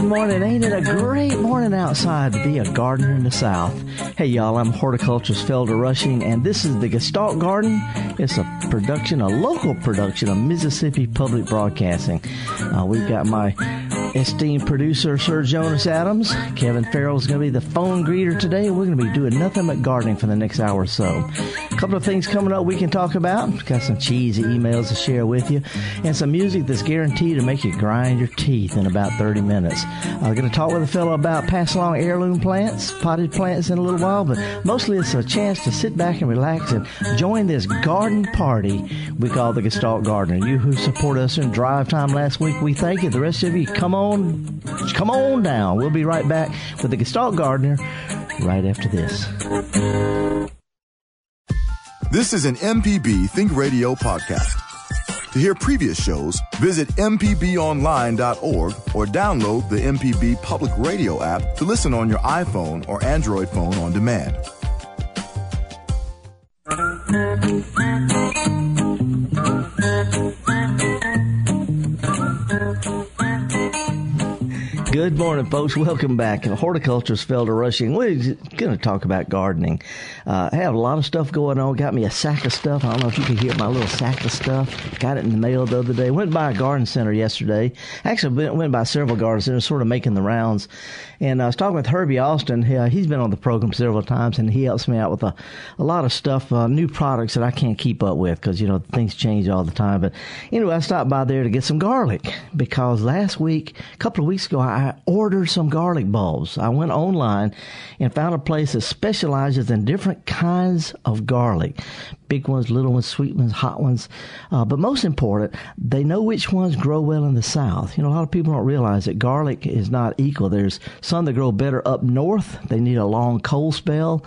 Good morning. Ain't it a great morning outside to be a gardener in the South? Hey, y'all, I'm horticulturist Felder Rushing, and this is the Gestalt Garden. It's a production, a local production of Mississippi Public Broadcasting. Uh, we've got my esteemed producer, Sir Jonas Adams. Kevin Farrell is going to be the phone greeter today. We're going to be doing nothing but gardening for the next hour or so. A couple of things coming up we can talk about. Got some cheesy emails to share with you, and some music that's guaranteed to make you grind your teeth in about 30 minutes. Uh, I'm going to talk with a fellow about pass along heirloom plants, potted plants in a little while, but mostly it's a chance to sit back and relax and join this garden party we call the Gestalt Gardener. You who support us in drive time last week, we thank you. The rest of you, come on, come on down. We'll be right back with the Gestalt Gardener right after this. This is an MPB Think Radio podcast. To hear previous shows, visit MPBOnline.org or download the MPB Public Radio app to listen on your iPhone or Android phone on demand. Good morning, folks. Welcome back. Horticulturist Felder Rushing. We're going to talk about gardening. Uh, I have a lot of stuff going on. Got me a sack of stuff. I don't know if you can hear my little sack of stuff. Got it in the mail the other day. Went by a garden center yesterday. Actually, went by several garden centers, sort of making the rounds. And I was talking with Herbie Austin. He, uh, he's been on the program several times, and he helps me out with a, a lot of stuff, uh, new products that I can't keep up with because, you know, things change all the time. But anyway, I stopped by there to get some garlic because last week, a couple of weeks ago, I ordered some garlic bulbs. I went online and found a place that specializes in different kinds of garlic big ones, little ones, sweet ones, hot ones. Uh, but most important, they know which ones grow well in the South. You know, a lot of people don't realize that garlic is not equal. There's some that grow better up north. They need a long cold spell.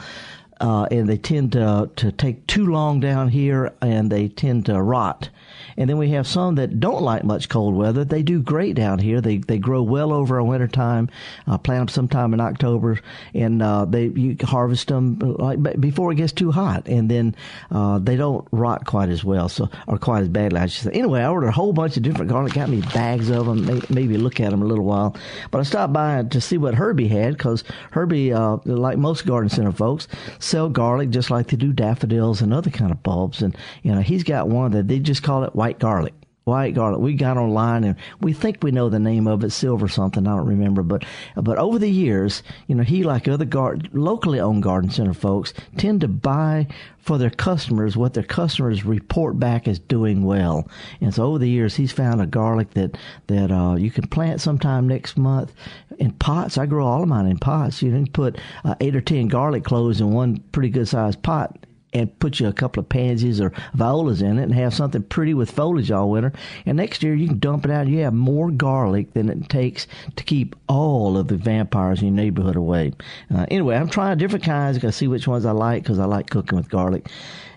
Uh, and they tend to to take too long down here, and they tend to rot. And then we have some that don't like much cold weather. They do great down here. They they grow well over our winter time. Uh, plant them sometime in October, and uh, they you harvest them like before it gets too hot, and then uh, they don't rot quite as well, so or quite as badly. I should say. Anyway, I ordered a whole bunch of different garlic. Got me bags of them. May, maybe look at them a little while. But I stopped by to see what Herbie had because Herbie, uh, like most garden center folks, sell garlic just like they do daffodils and other kind of bulbs. And you know, he's got one that they just call it white garlic. White garlic. We got online and we think we know the name of it, silver something. I don't remember, but but over the years, you know, he like other gar- locally owned garden center folks tend to buy for their customers what their customers report back as doing well. And so over the years, he's found a garlic that that uh, you can plant sometime next month in pots. I grow all of mine in pots. You can put uh, eight or ten garlic cloves in one pretty good sized pot and put you a couple of pansies or violas in it and have something pretty with foliage all winter. And next year you can dump it out you have more garlic than it takes to keep all of the vampires in your neighborhood away. Uh, anyway, I'm trying different kinds. to see which ones I like because I like cooking with garlic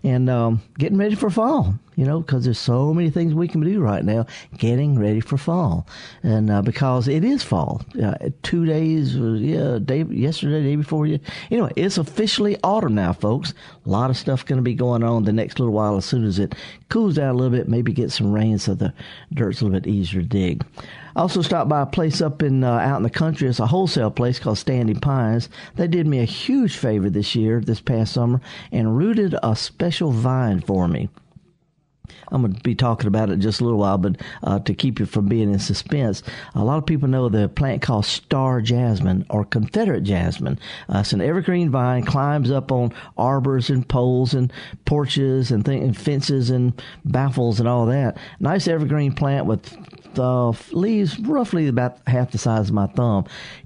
and um, getting ready for fall. You know, because there's so many things we can do right now, getting ready for fall, and uh, because it is fall. Uh, two days, uh, yeah, day yesterday, day before you. Anyway, it's officially autumn now, folks. A lot of stuff going to be going on the next little while. As soon as it cools down a little bit, maybe get some rain, so the dirt's a little bit easier to dig. I also stopped by a place up in uh, out in the country. It's a wholesale place called Standing Pines. They did me a huge favor this year, this past summer, and rooted a special vine for me. I'm going to be talking about it just a little while, but uh, to keep you from being in suspense, a lot of people know the plant called star jasmine or Confederate jasmine. Uh, it's an evergreen vine, climbs up on arbors and poles and porches and, th- and fences and baffles and all that. Nice evergreen plant with uh, leaves roughly about half the size of my thumb.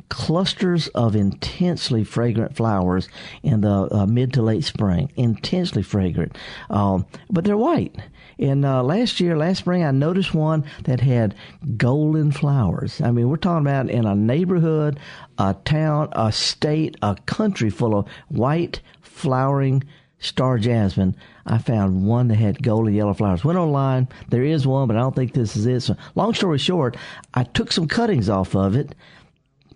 Clusters of intensely fragrant flowers in the uh, mid to late spring. Intensely fragrant, um, but they're white. And uh, last year, last spring, I noticed one that had golden flowers. I mean, we're talking about in a neighborhood, a town, a state, a country full of white flowering star jasmine, I found one that had golden yellow flowers. Went online. There is one, but I don't think this is it. So, long story short, I took some cuttings off of it,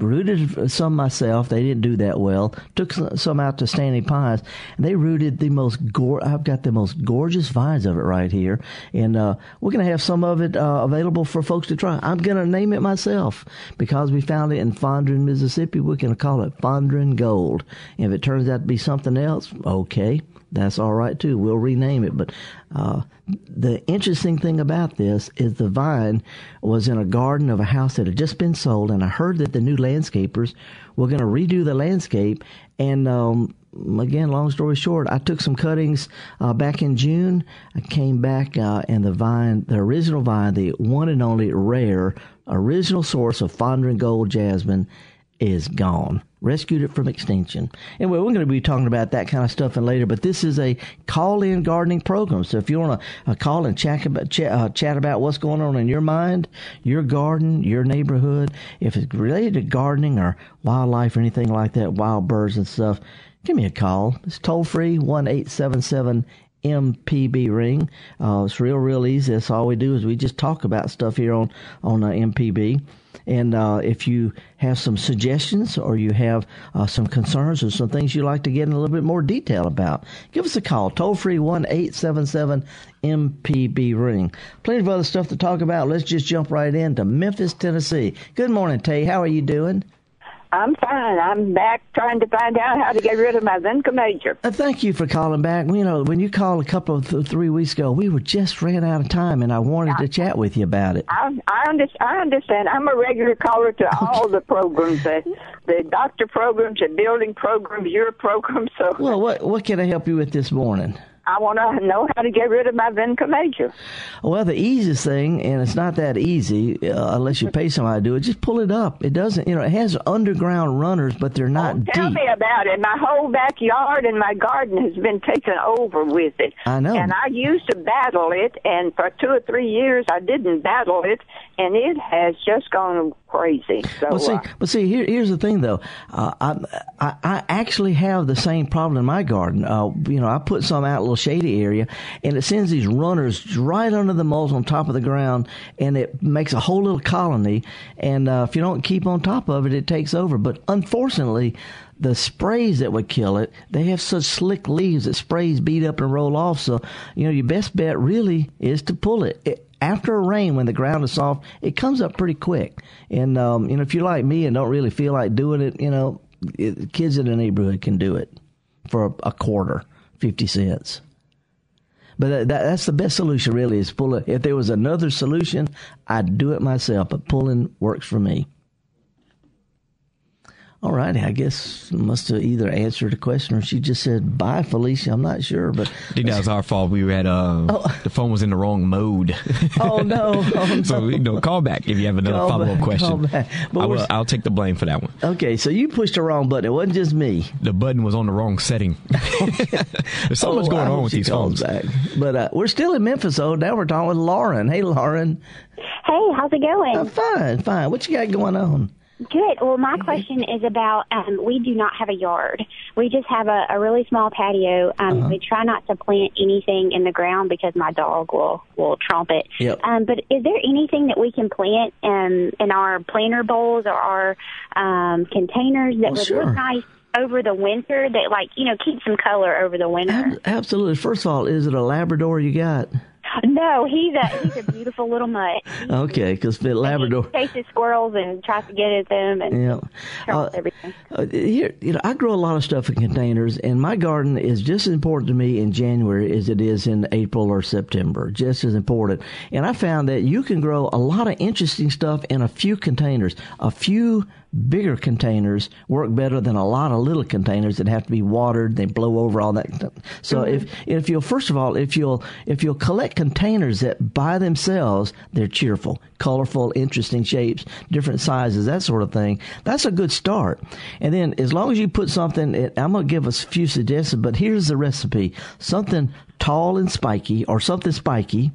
rooted some myself. They didn't do that well. Took some out to Standing Pines, and they rooted the most. Go- I've got the most gorgeous vines of it right here, and uh, we're gonna have some of it uh, available for folks to try. I'm gonna name it myself because we found it in Fondren, Mississippi. We're gonna call it Fondren Gold. And if it turns out to be something else, okay that's all right too. We'll rename it. But uh, the interesting thing about this is the vine was in a garden of a house that had just been sold, and I heard that the new landscapers were going to redo the landscape. And um, again, long story short, I took some cuttings uh, back in June. I came back, uh, and the vine, the original vine, the one and only rare original source of Fondren Gold Jasmine, is gone rescued it from extinction. Anyway, we're going to be talking about that kind of stuff in later, but this is a call-in gardening program. So if you want to uh, call and chat about, chat, uh, chat about what's going on in your mind, your garden, your neighborhood, if it's related to gardening or wildlife or anything like that, wild birds and stuff, give me a call. It's toll free, one eight seven seven MPB ring. Uh, it's real, real easy. That's all we do is we just talk about stuff here on on uh, MPB. And uh, if you have some suggestions or you have uh, some concerns or some things you'd like to get in a little bit more detail about, give us a call. Toll free 1 877 MPB ring. Plenty of other stuff to talk about. Let's just jump right into Memphis, Tennessee. Good morning, Tay. How are you doing? I'm fine. I'm back trying to find out how to get rid of my Vinca major. Uh, thank you for calling back. You know, when you called a couple of th- three weeks ago, we were just ran out of time, and I wanted to chat with you about it. I, I, under, I understand. I'm a regular caller to all the programs, the, the doctor programs, the building programs, your program. So, well, what what can I help you with this morning? I want to know how to get rid of my Vinca major. Well, the easiest thing, and it's not that easy uh, unless you pay somebody to do it, just pull it up. It doesn't, you know, it has underground runners, but they're not oh, tell deep. me about it. My whole backyard and my garden has been taken over with it. I know. And I used to battle it, and for two or three years I didn't battle it, and it has just gone crazy. So, well, see, uh, but see, here, here's the thing, though. Uh, I, I, I actually have the same problem in my garden. Uh, you know, I put some out a little shady area, and it sends these runners right under the mulch on top of the ground, and it makes a whole little colony. And uh, if you don't keep on top of it, it takes over. But unfortunately, the sprays that would kill it, they have such slick leaves that sprays beat up and roll off. So, you know, your best bet really is to pull it. it after a rain, when the ground is soft, it comes up pretty quick. And um, you know, if you're like me and don't really feel like doing it, you know, it, kids in the neighborhood can do it for a, a quarter, fifty cents. But that, that's the best solution, really, is pull it. If there was another solution, I'd do it myself. But pulling works for me. All righty, I guess must have either answered a question or she just said bye, Felicia. I'm not sure, but I think that was our fault. We had uh, oh. the phone was in the wrong mode. Oh no! Oh, no. so you know, call back if you have another follow up question. I will, I'll take the blame for that one. Okay, so you pushed the wrong button. It wasn't just me. The button was on the wrong setting. There's so oh, much going on with these phones. Back. But uh, we're still in Memphis, though. Now we're talking with Lauren. Hey, Lauren. Hey, how's it going? Uh, fine, fine. What you got going on? Good. Well, my question is about um, we do not have a yard. We just have a, a really small patio. Um, uh-huh. We try not to plant anything in the ground because my dog will will tromp it. Yep. Um, but is there anything that we can plant in in our planter bowls or our um, containers that well, would sure. look nice over the winter? That like you know keep some color over the winter. Ab- absolutely. First of all, is it a Labrador you got? No, he's a he's a beautiful little mutt. okay, because Labrador he chases squirrels and tries to get at them and yeah. Uh, everything. Uh, here, you know, I grow a lot of stuff in containers, and my garden is just as important to me in January as it is in April or September. Just as important. And I found that you can grow a lot of interesting stuff in a few containers, a few bigger containers work better than a lot of little containers that have to be watered. They blow over all that. So mm-hmm. if if you'll first of all if you'll if you'll collect containers that by themselves they're cheerful, colorful, interesting shapes, different sizes, that sort of thing. That's a good start. And then as long as you put something, I'm gonna give us a few suggestions, but here's the recipe: something tall and spiky, or something spiky.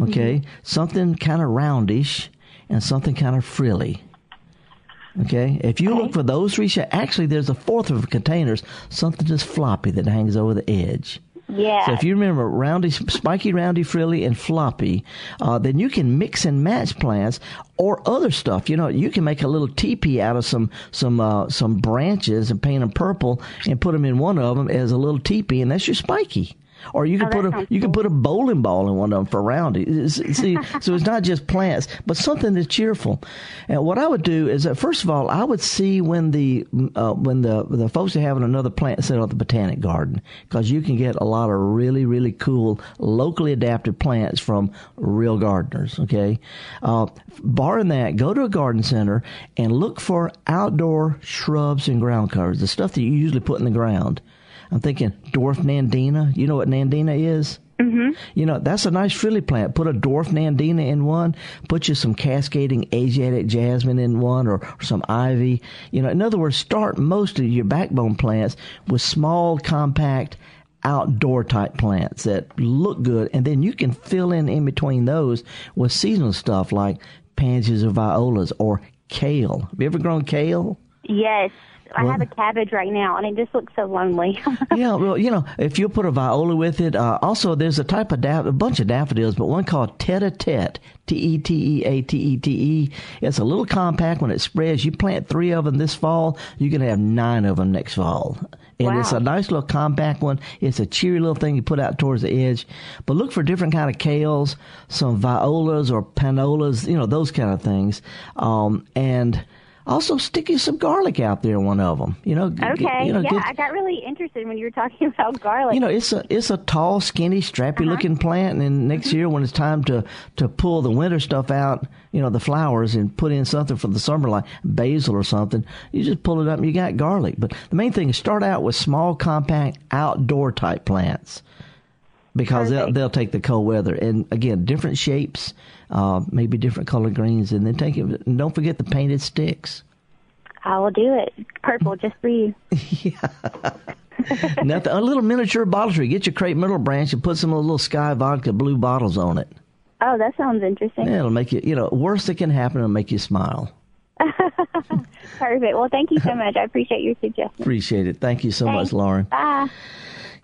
Okay, mm-hmm. something kind of roundish, and something kind of frilly Okay, if you okay. look for those three, actually, there's a fourth of containers, something just floppy that hangs over the edge. Yeah. So if you remember roundy, spiky, roundy, frilly, and floppy, uh, then you can mix and match plants or other stuff. You know, you can make a little teepee out of some some uh, some branches and paint them purple and put them in one of them as a little teepee, and that's your spiky. Or you can oh, put a you cool. can put a bowling ball in one of them for roundy. See, so it's not just plants, but something that's cheerful. And what I would do is that first of all, I would see when the uh, when the the folks are having another plant set at the botanic garden because you can get a lot of really really cool locally adapted plants from real gardeners. Okay, uh, barring that, go to a garden center and look for outdoor shrubs and ground covers, the stuff that you usually put in the ground. I'm thinking dwarf nandina. You know what nandina is? Mm-hmm. You know, that's a nice frilly plant. Put a dwarf nandina in one, put you some cascading Asiatic jasmine in one or, or, some ivy. You know, in other words, start most of your backbone plants with small, compact, outdoor type plants that look good. And then you can fill in in between those with seasonal stuff like pansies or violas or kale. Have you ever grown kale? Yes. I have a cabbage right now, and it just looks so lonely. yeah, well, you know, if you put a viola with it, uh, also there's a type of daff- a bunch of daffodils, but one called tete-a-tete, T E T E A T E T E. It's a little compact when it spreads. You plant three of them this fall, you can have nine of them next fall. And wow. it's a nice little compact one. It's a cheery little thing you put out towards the edge. But look for different kind of kales, some violas or panolas, you know, those kind of things. Um, and also, stick you some garlic out there. One of them, you know. Okay. Get, you know, yeah, get, I got really interested when you were talking about garlic. You know, it's a it's a tall, skinny, strappy uh-huh. looking plant, and then next mm-hmm. year when it's time to to pull the winter stuff out, you know, the flowers and put in something for the summer like basil or something, you just pull it up and you got garlic. But the main thing is start out with small, compact, outdoor type plants because they'll they'll take the cold weather and again different shapes, uh, maybe different colored greens, and then take it. And don't forget the painted sticks. I will do it. Purple, just for you. yeah. Nothing. A little miniature bottle tree. Get your crepe myrtle branch and put some little Skyy vodka blue bottles on it. Oh, that sounds interesting. Yeah, it'll make you. You know, worst that can happen, it'll make you smile. Perfect. Well, thank you so much. I appreciate your suggestion. Appreciate it. Thank you so Thanks. much, Lauren. Bye.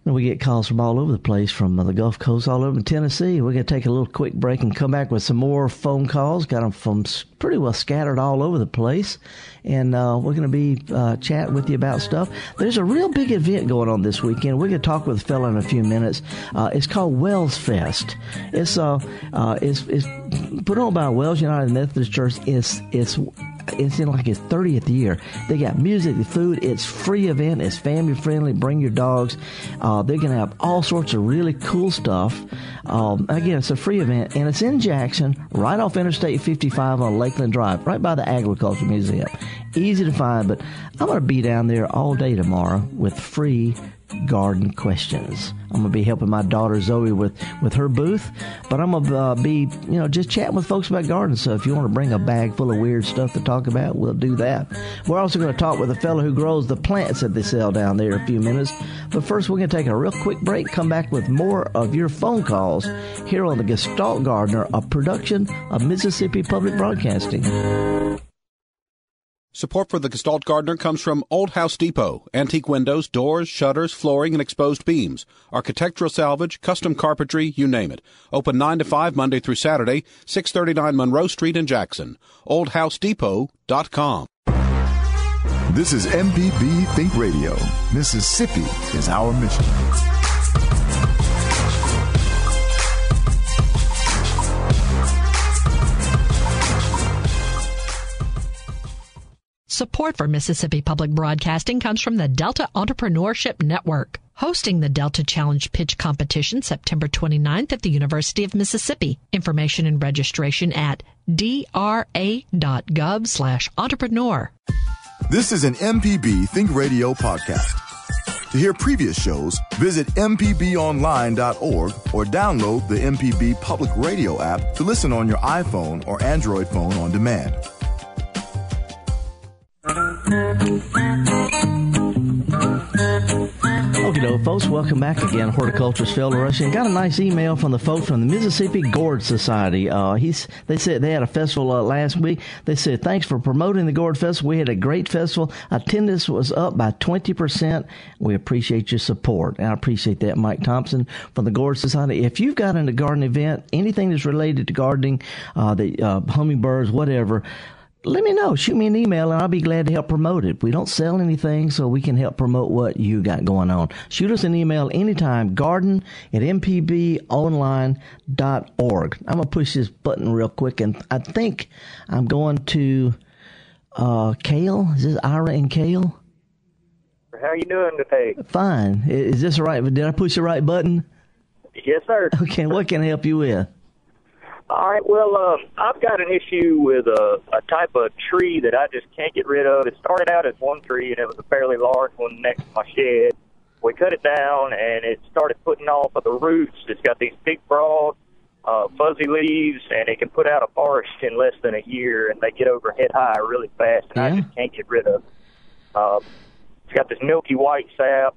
We get calls from all over the place, from the Gulf Coast, all over Tennessee. We're going to take a little quick break and come back with some more phone calls. Got them from pretty well scattered all over the place. And uh, we're going to be uh, chatting with you about stuff. There's a real big event going on this weekend. We're going to talk with a fellow in a few minutes. Uh, it's called Wells Fest. It's, uh, uh, it's, it's put on by Wells United Methodist Church. It's, it's it's in like its 30th year. They got music, the food. It's free event. It's family friendly. Bring your dogs. Uh, they're going to have all sorts of really cool stuff. Um, again, it's a free event, and it's in Jackson, right off Interstate 55 on Lakeland Drive, right by the Agriculture Museum. Easy to find, but I'm going to be down there all day tomorrow with free garden questions. I'm gonna be helping my daughter Zoe with with her booth, but I'm gonna uh, be you know just chatting with folks about gardens. So if you want to bring a bag full of weird stuff to talk about, we'll do that. We're also to talk with a fellow who grows the plants that they sell down there in a few minutes. But first, we're to take a real quick break. Come back with more of your phone calls here on the Gestalt Gardener, a production of Mississippi Public Broadcasting. Support for the Gestalt Gardener comes from Old House Depot. Antique windows, doors, shutters, flooring, and exposed beams. Architectural salvage, custom carpentry, you name it. Open 9 to 5 Monday through Saturday, 639 Monroe Street in Jackson. OldHouseDepot.com. This is MPB Think Radio. Mississippi is our mission. Support for Mississippi Public Broadcasting comes from the Delta Entrepreneurship Network, hosting the Delta Challenge Pitch Competition September 29th at the University of Mississippi. Information and registration at dra.gov slash entrepreneur. This is an MPB Think Radio podcast. To hear previous shows, visit mpbonline.org or download the MPB Public Radio app to listen on your iPhone or Android phone on demand. Okay, folks, welcome back again. Horticulturist Felder Rushing. Got a nice email from the folks from the Mississippi Gourd Society. Uh, he's they said they had a festival uh, last week. They said thanks for promoting the Gourd Festival. We had a great festival. Attendance was up by twenty percent. We appreciate your support. And I appreciate that, Mike Thompson from the Gourd Society. If you've got a garden event, anything that's related to gardening, uh, the uh, hummingbirds, whatever let me know. Shoot me an email and I'll be glad to help promote it. We don't sell anything, so we can help promote what you got going on. Shoot us an email anytime, garden at mpbonline.org. I'm going to push this button real quick, and I think I'm going to uh, Kale. Is this Ira and Kale? How are you doing today? Fine. Is this right? Did I push the right button? Yes, sir. Okay, what can I help you with? All right. Well, um, I've got an issue with a, a type of tree that I just can't get rid of. It started out as one tree, and it was a fairly large one next to my shed. We cut it down, and it started putting off of the roots. It's got these big, broad, uh, fuzzy leaves, and it can put out a forest in less than a year, and they get over head high really fast, and yeah. I just can't get rid of it. Um, it's got this milky white sap.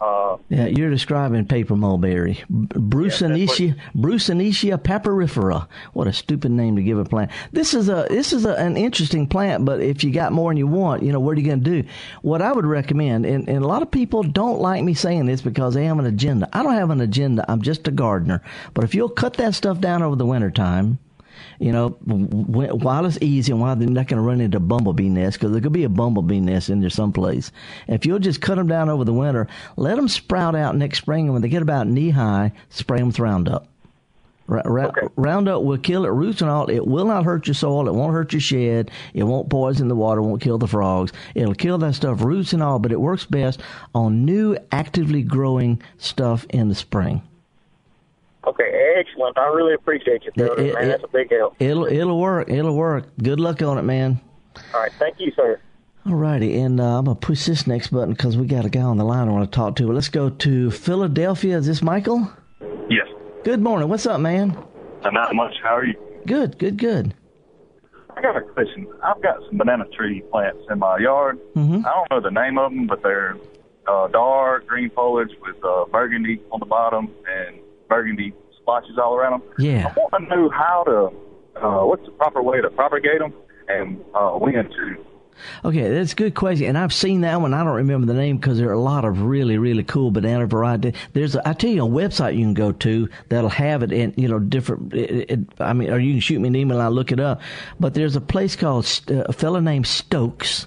Uh, yeah, you're describing paper mulberry, Broussonetia, yeah, Broussonetia papyrifera. What a stupid name to give a plant. This is a this is a, an interesting plant, but if you got more than you want, you know what are you going to do? What I would recommend, and, and a lot of people don't like me saying this because they have an agenda. I don't have an agenda. I'm just a gardener. But if you'll cut that stuff down over the winter time you know, while it's easy and while they're not going to run into bumblebee nest, because there could be a bumblebee nest in there someplace. If you'll just cut them down over the winter, let them sprout out next spring, and when they get about knee high, spray them with Roundup. okay. Roundup will kill it, roots and all. It will not hurt your soil. It won't hurt your shed. It won't poison the water. Won't kill the frogs. It'll kill that stuff, roots and all. But it works best on new, actively growing stuff in the spring. Okay, excellent. I really appreciate you, Phil. It, man. It, That's a big help. It'll it'll work. It'll work. Good luck on it, man. All right, thank you, sir. All righty, and uh, I'm gonna push this next button because we got a guy on the line I want to talk to. But let's go to Philadelphia. Is this Michael? Yes. Good morning. What's up, man? Uh, not much. How are you? Good. Good. Good. I got a question. I've got some banana tree plants in my yard. Mm-hmm. I don't know the name of them, but they're uh, dark green foliage with uh, burgundy on the bottom and burgundy splotches all around them. Yeah. I want to know how to, uh, what's the proper way to propagate them and uh, when to. Okay, that's a good question, and I've seen that one. I don't remember the name because there are a lot of really, really cool banana variety. There's, a, I tell you, a website you can go to that'll have it in, you know, different. It, it, I mean, or you can shoot me an email and I'll look it up. But there's a place called uh, a fellow named Stokes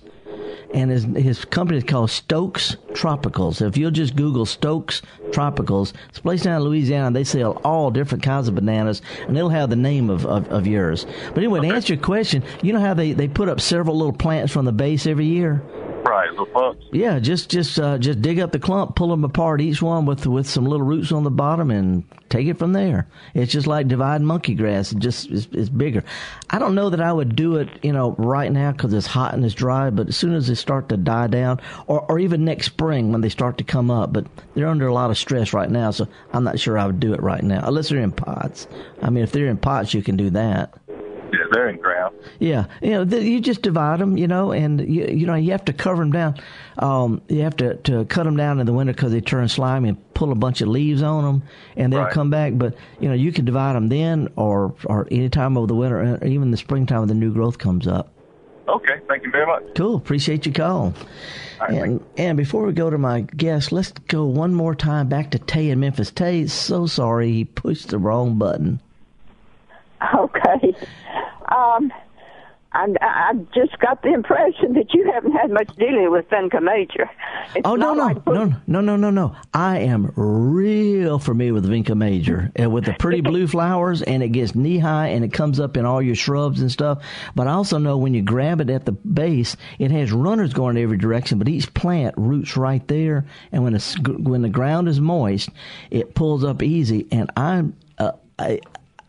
and his his company is called Stokes Tropicals. If you'll just Google Stokes Tropicals, it's a place down in Louisiana. They sell all different kinds of bananas, and they'll have the name of, of, of yours. But anyway, to answer your question, you know how they, they put up several little plants from the base every year? Right, clumps. Yeah, just just uh, just dig up the clump, pull them apart, each one with with some little roots on the bottom, and take it from there. It's just like dividing monkey grass. It just it's, it's bigger. I don't know that I would do it, you know, right now because it's hot and it's dry. But as soon as they start to die down, or or even next spring when they start to come up, but they're under a lot of stress right now, so I'm not sure I would do it right now unless they're in pots. I mean, if they're in pots, you can do that. Yeah, ground. Yeah, you know, the, you just divide them, you know, and you you know you have to cover them down. Um, you have to to cut them down in the winter because they turn slimy and pull a bunch of leaves on them, and they'll right. come back. But you know, you can divide them then, or or any time over the winter, or even the springtime when the new growth comes up. Okay, thank you very much. Cool, appreciate your call. Right, and and before we go to my guest, let's go one more time back to Tay in Memphis. Tay, so sorry he pushed the wrong button. Okay. Um, I, I just got the impression that you haven't had much dealing with Vinca Major. It's oh no no like no no no no no! I am real familiar with Vinca Major, and with the pretty blue flowers, and it gets knee high, and it comes up in all your shrubs and stuff. But I also know when you grab it at the base, it has runners going in every direction, but each plant roots right there, and when the when the ground is moist, it pulls up easy. And I'm uh, I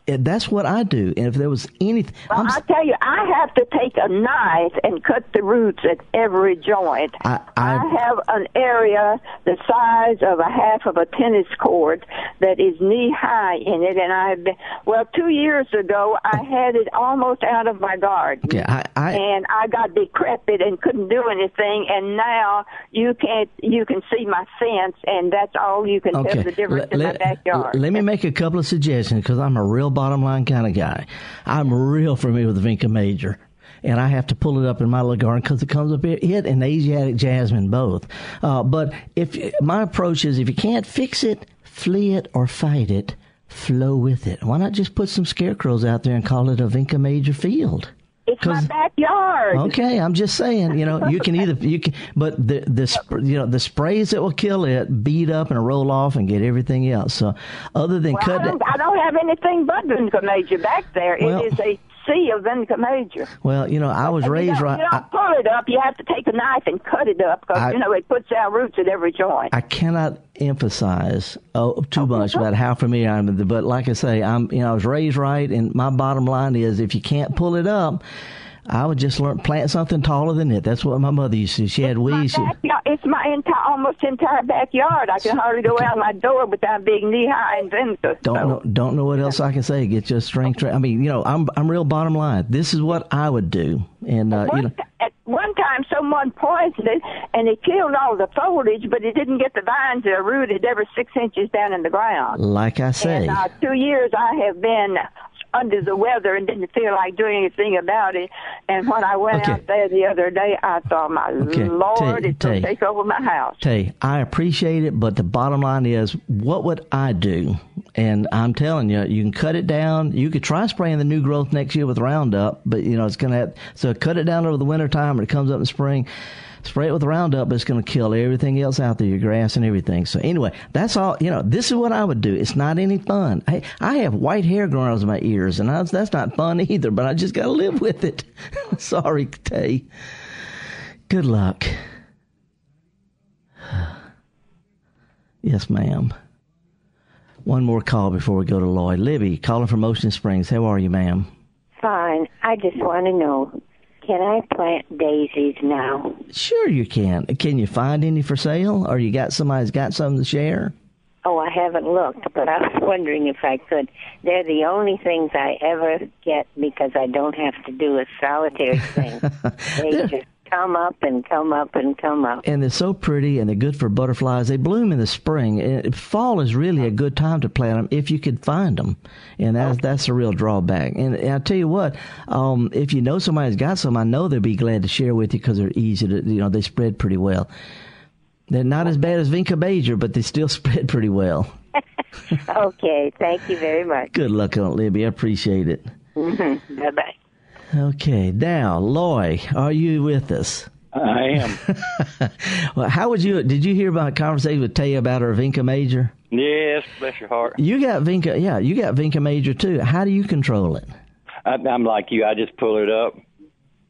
that's what I do. And if there was anything, well, i tell you, I have to take a knife and cut the roots at every joint. I, I, I have an area the size of a half of a tennis court that is knee high in it, and I've been well. Two years ago, I oh. had it almost out of my garden, okay, I, I, and I got decrepit and couldn't do anything. And now you can't. You can see my fence, and that's all you can okay. tell the difference in my backyard. Let me make a couple of suggestions because I'm a real bottom line kind of guy. I'm real familiar with Vinca Major and I have to pull it up in my little garden because it comes up here, it and Asiatic jasmine both. Uh, but if my approach is if you can't fix it, flee it or fight it, flow with it. Why not just put some scarecrows out there and call it a Vinca Major field? It's my backyard. Okay, I'm just saying, you know, you can either you can, but the the you know the sprays that will kill it beat up and roll off and get everything else. So, other than well, cut, I don't, I don't have anything but Vinca Major back there. Well, it is a sea of Vinca Major. Well, you know, I was and raised you right. You don't pull it up. You have to take a knife and cut it up because you know it puts out roots at every joint. I cannot emphasize oh, too much about how familiar I am with it, but like I say, I'm you know I was raised right, and my bottom line is if you can't pull it up I would just learn plant something taller than it. That's what my mother used to. She had weeds. She... It's my entire, almost entire backyard. I can hardly go out my door without being knee high in Vinca. Don't so. know. Don't know what else I can say. Get your strength. I mean, you know, I'm I'm real bottom line. This is what I would do, and uh, you know. At one time, someone poisoned it, and it killed all the foliage, but it didn't get the vines that are rooted every six inches down in the ground. Like I say, and, uh, two years I have been under the weather and didn't feel like doing anything about it. And when I went okay. out there the other day, I thought, my okay. Lord, Tay, it's going to take over my house. Tay, I appreciate it, but the bottom line is, what would I do? And I'm telling you, you can cut it down. You could try spraying the new growth next year with Roundup, but you know it's going to have so cut it down over the winter time, or it comes up in spring spray it with Roundup, but it's going to kill everything else out there, your grass and everything. So anyway, that's all. You know, this is what I would do. It's not any fun. Hey, I have white hair growing out of my ears, and I, that's not fun either. But I just got to live with it. Sorry, Tay. Good luck. yes, ma'am. One more call before we go to Lloyd. Libby, calling from Ocean Springs. How are you, ma'am? Fine. I just want to know can I plant daisies now? Sure, you can. Can you find any for sale, or you got somebody's got some to share? Oh, I haven't looked, but I was wondering if I could. They're the only things I ever get because I don't have to do a solitary thing. they just come up and come up and come up. And they're so pretty and they're good for butterflies. They bloom in the spring. Fall is really a good time to plant them if you could find them. And that's, that's a real drawback. And, and I tell you what, um, if you know somebody's got some, I know they'll be glad to share with you because they're easy to, you know, they spread pretty well. They're not as bad as Vinca Major, but they still spread pretty well. okay. Thank you very much. Good luck on it, Libby. I appreciate it. Mm-hmm. Bye bye. Okay, now, Loy, are you with us? I am. well, how would you? Did you hear about a conversation with Tay about her Vinca Major? Yes, bless your heart. You got Vinca, yeah, you got Vinca Major too. How do you control it? I, I'm like you. I just pull it up.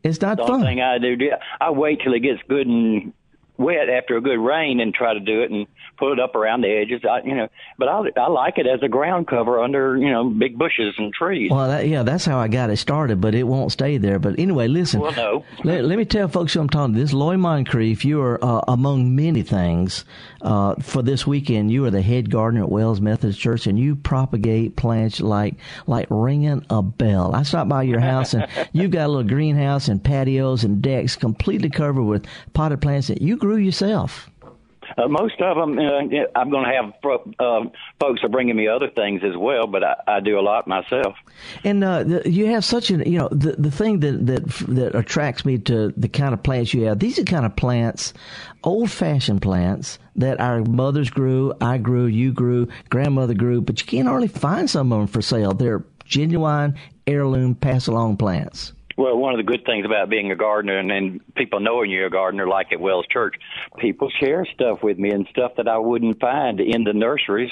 It's not the fun. thing I do, I wait till it gets good and wet after a good rain and try to do it and pull it up around the edges. I, you know, but I I like it as a ground cover under you know big bushes and trees. Well, that, yeah, that's how I got it started, but it won't stay there. But anyway, listen. Well, no. let, let me tell folks who I'm talking to. This Loy Moncrief, you are uh, among many things. Uh, for this weekend, you are the head gardener at Wells Methodist Church, and you propagate plants like like ringing a bell. I stopped by your house, and you've got a little greenhouse and patios and decks completely covered with potted plants that you grew yourself. Uh, most of them, uh, I'm going to have uh, folks are bringing me other things as well, but I, I do a lot myself. And uh, the, you have such an, you know, the the thing that that that attracts me to the kind of plants you have. These are kind of plants, old fashioned plants that our mothers grew, I grew, you grew, grandmother grew, but you can't hardly find some of them for sale. They're genuine heirloom pass along plants. Well, one of the good things about being a gardener and, and people knowing you're a gardener, like at Wells Church, people share stuff with me and stuff that I wouldn't find in the nurseries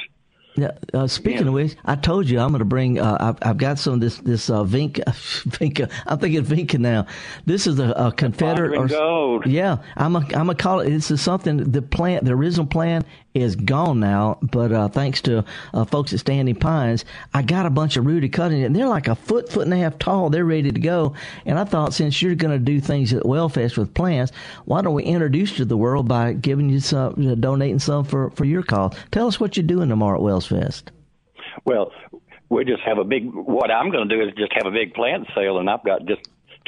Yeah. Uh, speaking yeah. of which, I told you I'm going to bring. Uh, I've, I've, got some of this this uh, Vinca. Vinca. I'm thinking Vinca now. This is a, a Confederate. Or, gold. Yeah, I'm a I'm gonna call it. This is something. The plant, the original plant, is gone now. But uh, thanks to uh, folks at Standing Pines, I got a bunch of rooted cuttings, and they're like a foot, foot and a half tall. They're ready to go. And I thought, since you're going to do things at Wells Fest with plants, why don't we introduce you to the world by giving you some, uh, donating some for for your cause? Tell us what you're doing tomorrow at Wells Fest. Well, we just have a big. What I'm going to do is just have a big plant sale, and I've got just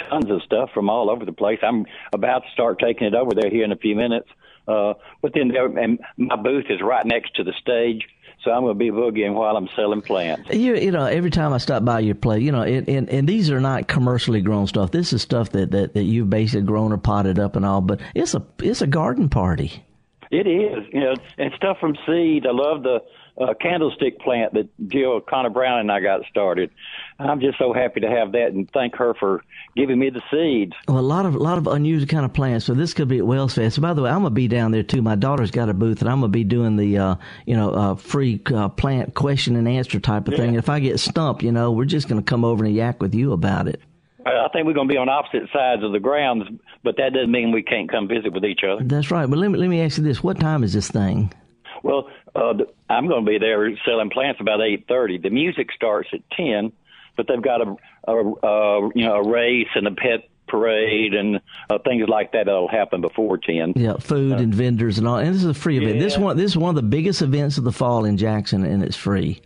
tons of stuff from all over the place. I'm about to start taking it over there here in a few minutes. Uh, but then there, and my booth is right next to the stage. So I'm going to be boogieing while I'm selling plants. You, you know, every time I stop by your place, you know, and, and, and these are not commercially grown stuff. This is stuff that, that, that you've basically grown or potted up and all. But it's a it's a garden party. It is, you know, and stuff from seed. I love the uh, candlestick plant that Jill Conner Browne and I got started. I'm just so happy to have that and thank her for giving me the seeds. Well, a lot of a lot of unusual kind of plants. So this could be at Wells Fest. By the way, I'm gonna be down there too. My daughter's got a booth, and I'm gonna be doing the uh, you know uh, free uh, plant question and answer type of yeah. thing. if I get stumped, you know, we're just gonna come over and yak with you about it. I think we're going to be on opposite sides of the grounds, but that doesn't mean we can't come visit with each other. That's right. But let me let me ask you this: What time is this thing? Well, uh, I'm going to be there selling plants about eight thirty. The music starts at ten, but they've got a, a, a you know a race and a pet parade and uh, things like that that'll happen before 10 yeah food uh, and vendors and all and this is a free event yeah. this one this is one of the biggest events of the fall in jackson and it's free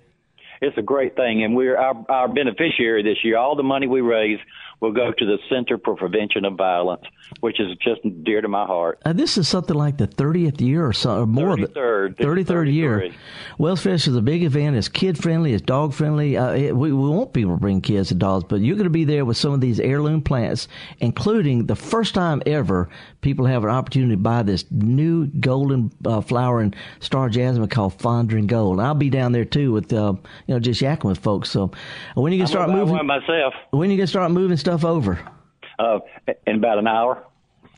it's a great thing and we're our, our beneficiary this year all the money we raise will go to the Center for Prevention of Violence, which is just dear to my heart. Uh, this is something like the 30th year or so, or more. 33rd. 33rd year. Wells Fest is a big event. It's kid friendly. It's dog friendly. Uh, it, we, we want people to bring kids and dogs, but you're going to be there with some of these heirloom plants, including the first time ever people have an opportunity to buy this new golden uh, flowering star jasmine called Fondren Gold. And I'll be down there too with, uh, you know, just yakking with folks. So when you can start moving, myself. When you can start moving stuff stuff over? Uh, in about an hour.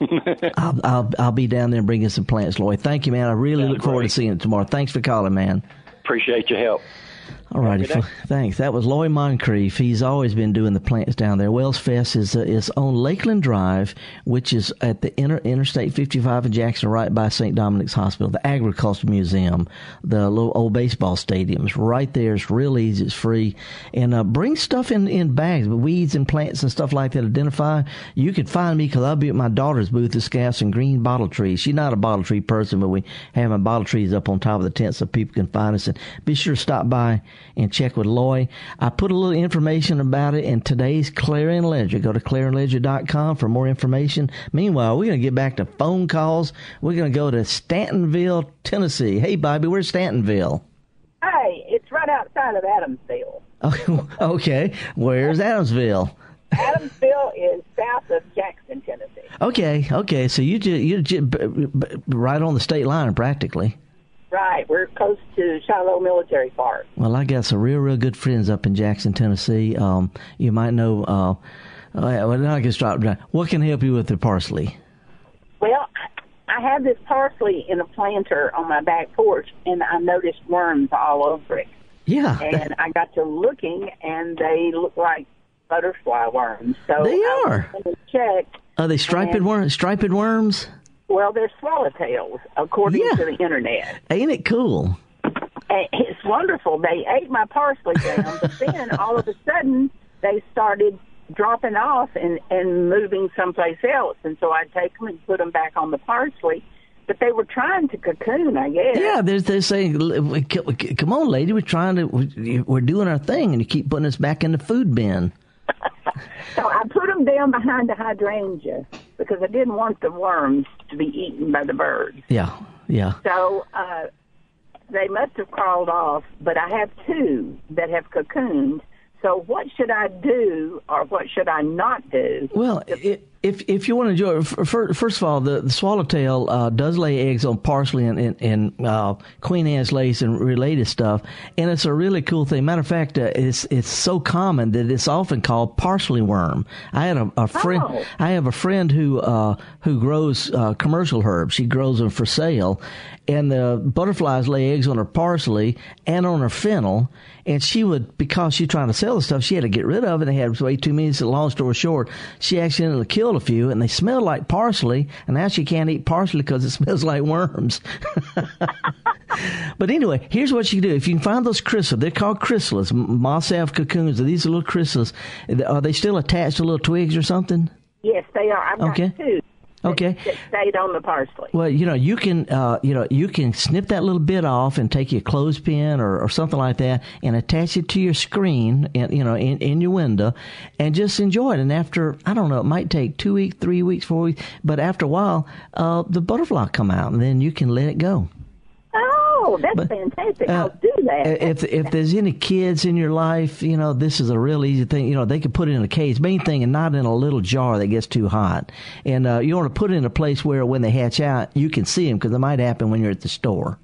I'll, I'll I'll be down there bringing some plants, Lloyd. Thank you, man. I really look forward great. to seeing it tomorrow. Thanks for calling, man. Appreciate your help. All righty, thanks. That was Lloyd Moncrief. He's always been doing the plants down there. Wells Fest is uh, is on Lakeland Drive, which is at the inter, Interstate 55 in Jackson, right by St. Dominic's Hospital. The Agriculture Museum, the little old baseball stadiums, right there. It's real easy. It's free, and uh, bring stuff in in bags, weeds and plants and stuff like that. Identify. You can find me because I'll be at my daughter's booth at Scouts and Green Bottle Trees. She's not a bottle tree person, but we have my bottle trees up on top of the tent so people can find us. And be sure to stop by and check with Loy. I put a little information about it in today's Clarion Ledger. Go to clarionledger.com for more information. Meanwhile, we're going to get back to phone calls. We're going to go to Stantonville, Tennessee. Hey, Bobby, where's Stantonville? Hey, it's right outside of Adamsville. okay, where's Adamsville? Adamsville is south of Jackson, Tennessee. Okay, okay. So you just, you just right on the state line practically. Right. We're close to Shiloh Military Park. Well, I got some real, real good friends up in Jackson, Tennessee. Um, you might know. Uh, uh, well, I can stop. What can help you with the parsley? Well, I have this parsley in a planter on my back porch, and I noticed worms all over it. Yeah. And I got to looking, and they look like butterfly worms. So they I are. Checked. Are they striped worms? Striped worms? Well, they're swallowtails, according yeah. to the internet. Ain't it cool? It's wonderful. They ate my parsley down, but then all of a sudden they started dropping off and and moving someplace else, and so I'd take them and put them back on the parsley. But they were trying to cocoon, I guess. Yeah, they're, they're saying, "Come on, lady, we're trying to, we're doing our thing, and you keep putting us back in the food bin." So I put them down behind the hydrangea because I didn't want the worms to be eaten by the birds. Yeah, yeah. So uh, they must have crawled off, but I have two that have cocooned. So what should I do, or what should I not do? Well, it, if if you want to enjoy, first of all, the, the swallowtail uh, does lay eggs on parsley and, and, and uh, Queen Anne's lace and related stuff, and it's a really cool thing. Matter of fact, uh, it's it's so common that it's often called parsley worm. I had a, a friend. Oh. I have a friend who uh, who grows uh, commercial herbs. She grows them for sale, and the butterflies lay eggs on her parsley and on her fennel. And she would, because she's trying to sell the stuff, she had to get rid of it. They had way too many. So long story short, she accidentally killed a few, and they smelled like parsley. And now she can't eat parsley because it smells like worms. but anyway, here's what you can do. If you can find those chrysalis, they're called chrysalis, moss elf cocoons. These are little chrysalis. Are they still attached to little twigs or something? Yes, they are. I've okay. got two. Okay. That stayed on the parsley. Well, you know, you can, uh, you know, you can snip that little bit off and take your clothespin or, or something like that and attach it to your screen, and you know, in, in your window, and just enjoy it. And after, I don't know, it might take two weeks, three weeks, four weeks, but after a while, uh, the butterfly come out, and then you can let it go. Oh, that's but, fantastic! Uh, I'll do that. If if there's any kids in your life, you know this is a real easy thing. You know they can put it in a case, main thing, and not in a little jar that gets too hot. And uh, you want to put it in a place where when they hatch out, you can see them because it might happen when you're at the store.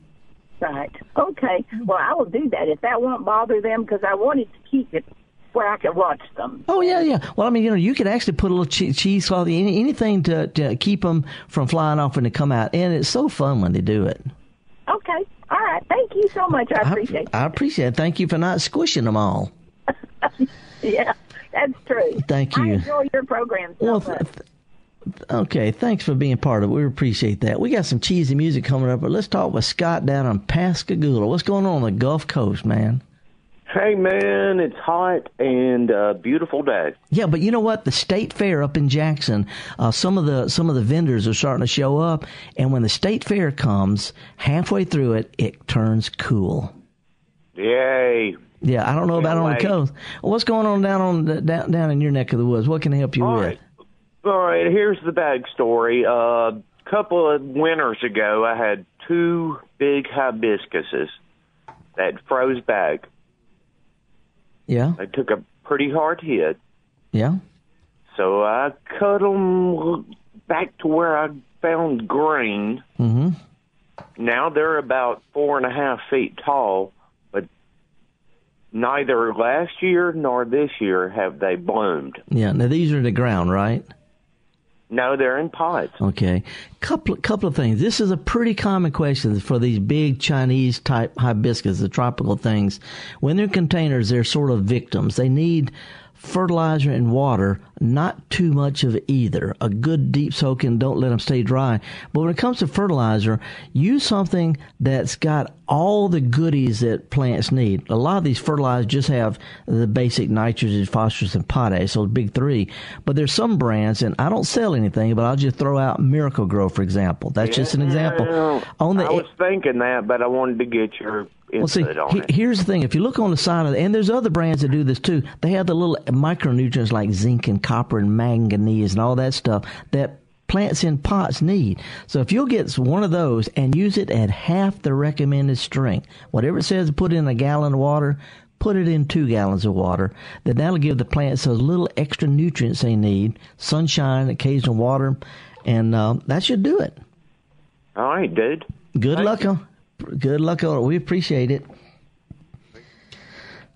Right. Okay. Well, I will do that if that won't bother them because I wanted to keep it where I could watch them. Oh yeah, yeah. Well, I mean, you know, you could actually put a little che- cheesecloth, any, anything to to keep them from flying off when they come out, and it's so fun when they do it. Okay. All right. Thank you so much. I appreciate it. I appreciate it. Thank you for not squishing them all. yeah, that's true. Thank you. I enjoy your program so well, th- Okay, thanks for being part of it. We appreciate that. We got some cheesy music coming up, but let's talk with Scott down on Pascagoula. What's going on on the Gulf Coast, man? Hey man, it's hot and a beautiful day. Yeah, but you know what? The state fair up in Jackson, uh, some of the some of the vendors are starting to show up, and when the state fair comes, halfway through it, it turns cool. Yay! Yeah, I don't know about on the coast. What's going on down on the, down down in your neck of the woods? What can I help you All with? Right. All right, here's the bag story. Uh, a uh, couple of winters ago, I had two big hibiscuses that froze back yeah. They took a pretty hard hit. Yeah. So I cut them back to where I found green. Mm-hmm. Now they're about four and a half feet tall, but neither last year nor this year have they bloomed. Yeah. Now these are in the ground, right? No, they're in pots. Okay, couple couple of things. This is a pretty common question for these big Chinese type hibiscus, the tropical things. When they're containers, they're sort of victims. They need fertilizer and water, not too much of either. A good deep soaking, don't let them stay dry. But when it comes to fertilizer, use something that's got all the goodies that plants need. A lot of these fertilizers just have the basic nitrogen, phosphorus, and potash, those big three. But there's some brands, and I don't sell anything, but I'll just throw out Miracle-Gro, for example. That's yeah, just an example. On the, I was thinking that, but I wanted to get your well, see, he, here's the thing. If you look on the side of it, and there's other brands that do this too, they have the little micronutrients like zinc and copper and manganese and all that stuff that plants in pots need. So if you'll get one of those and use it at half the recommended strength, whatever it says to put in a gallon of water, put it in two gallons of water. Then that'll give the plants those little extra nutrients they need, sunshine, occasional water, and uh, that should do it. All right, dude. Good Thank luck. You good luck on it. We appreciate it.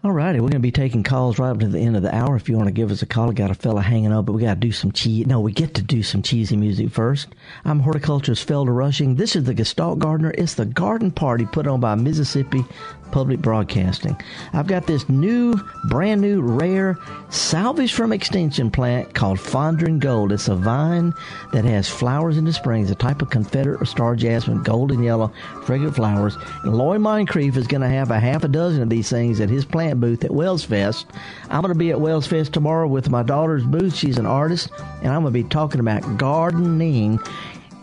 All righty, we're going to be taking calls right up to the end of the hour. If you want to give us a call, I got a fella hanging up, but we got to do some cheese. No, we get to do some cheesy music first. I'm horticulturist Felder Rushing. This is the Gestalt Gardener. It's the garden party put on by Mississippi Public Broadcasting. I've got this new, brand new, rare, salvage from extinction plant called Fondren Gold. It's a vine that has flowers in the springs, a type of Confederate or star jasmine, golden yellow, fragrant flowers. And Lloyd Moncrief is going to have a half a dozen of these things at his plant booth at Wells Fest. I'm going to be at Wells Fest tomorrow with my daughter's booth. She's an artist, and I'm going to be talking about gardening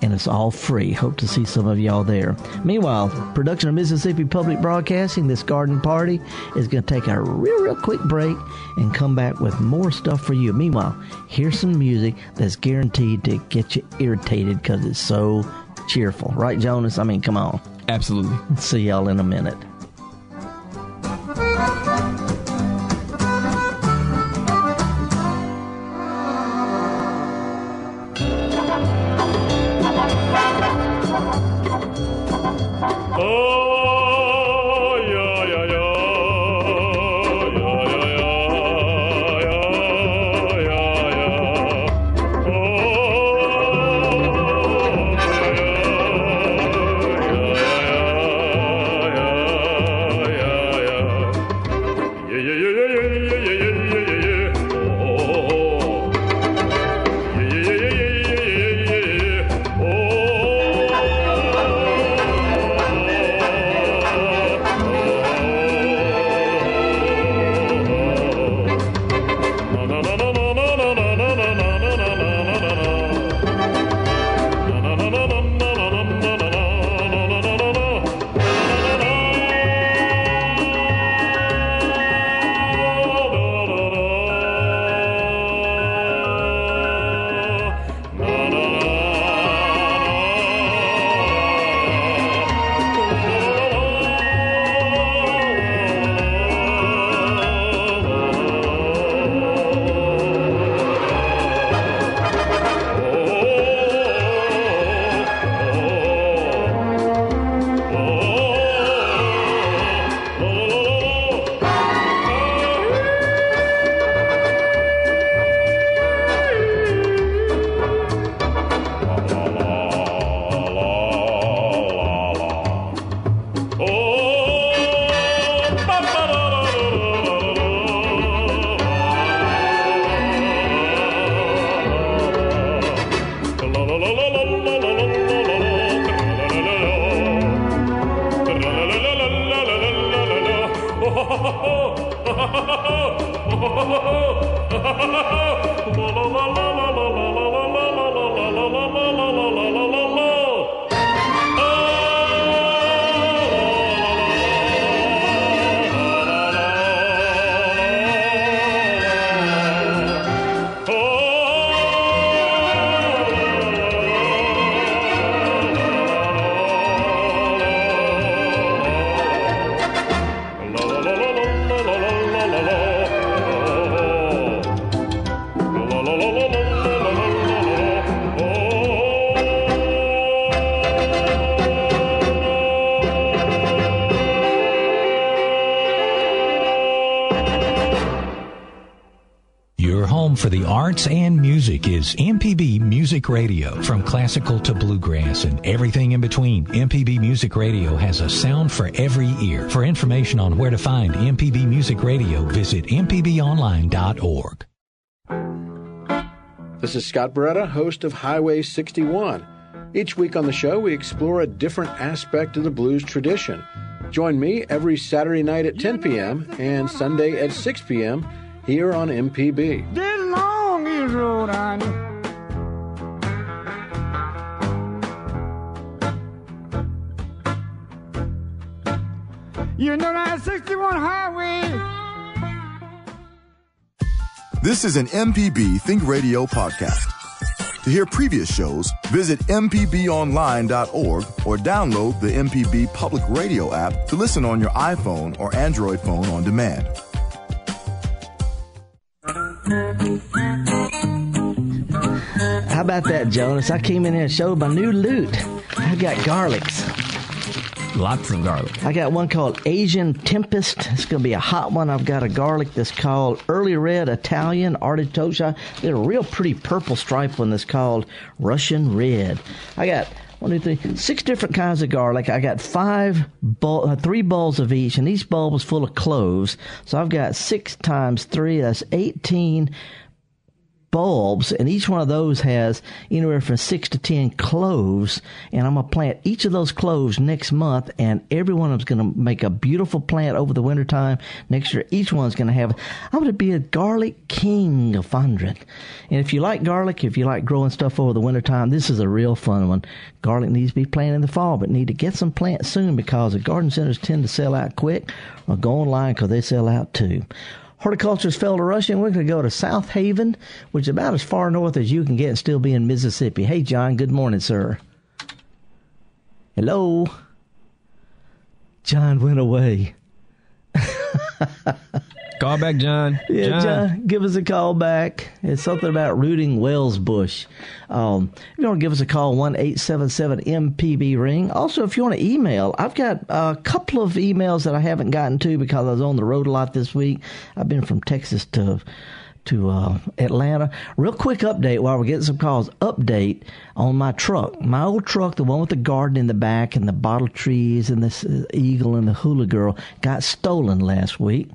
and it's all free. Hope to see some of y'all there. Meanwhile, production of Mississippi Public Broadcasting, this garden party is going to take a real, real quick break and come back with more stuff for you. Meanwhile, here's some music that's guaranteed to get you irritated because it's so cheerful. Right, Jonas? I mean, come on. Absolutely. See y'all in a minute. Is MPB Music Radio. From classical to bluegrass and everything in between, MPB Music Radio has a sound for every ear. For information on where to find MPB Music Radio, visit mpbonline.org. This is Scott Barretta, host of Highway 61. Each week on the show, we explore a different aspect of the blues tradition. Join me every Saturday night at 10 p.m. and Sunday at 6 p.m. here on MPB This is an MPB Think Radio podcast. To hear previous shows, visit MPBOnline.org or download the MPB Public Radio app to listen on your iPhone or Android phone on demand. How about that, Jonas? I came in here and showed my new loot. I got garlics. Lots of garlic. I got one called Asian Tempest. It's going to be a hot one. I've got a garlic that's called Early Red Italian Artichoke. There's a real pretty purple stripe one that's called Russian Red. I got one, two, three, six different kinds of garlic. I got five, bowl, uh, three bowls of each, and each bowl was full of cloves. So I've got six times three. That's eighteen bulbs, and each one of those has anywhere from six to ten cloves. And I'm gonna plant each of those cloves next month, and every one of them's gonna make a beautiful plant over the wintertime. Next year, each one's gonna have. I'm gonna be a garlic king of Fondren. And if you like garlic, if you like growing stuff over the wintertime, this is a real fun one. Garlic needs to be planted in the fall, but need to get some plants soon because the garden centers tend to sell out quick or go online because they sell out too. Horticulturist Felder Rushing. We're going to go to Southaven, which is about as far north as you can get and still be in Mississippi. Hey, John. Good morning, sir. Hello. John went away. Call back, John. Yeah, John. John. give us a call back. It's something about rooting Wells Bush. Um, if you want to give us a call, one eight seven seven MPB ring. Also, if you want to email, I've got a couple of emails that I haven't gotten to because I was on the road a lot this week. I've been from Texas to to uh, Atlanta. Real quick update while we're getting some calls. Update on my truck. My old truck, the one with the garden in the back and the bottle trees and this uh, eagle and the hula girl, got stolen last week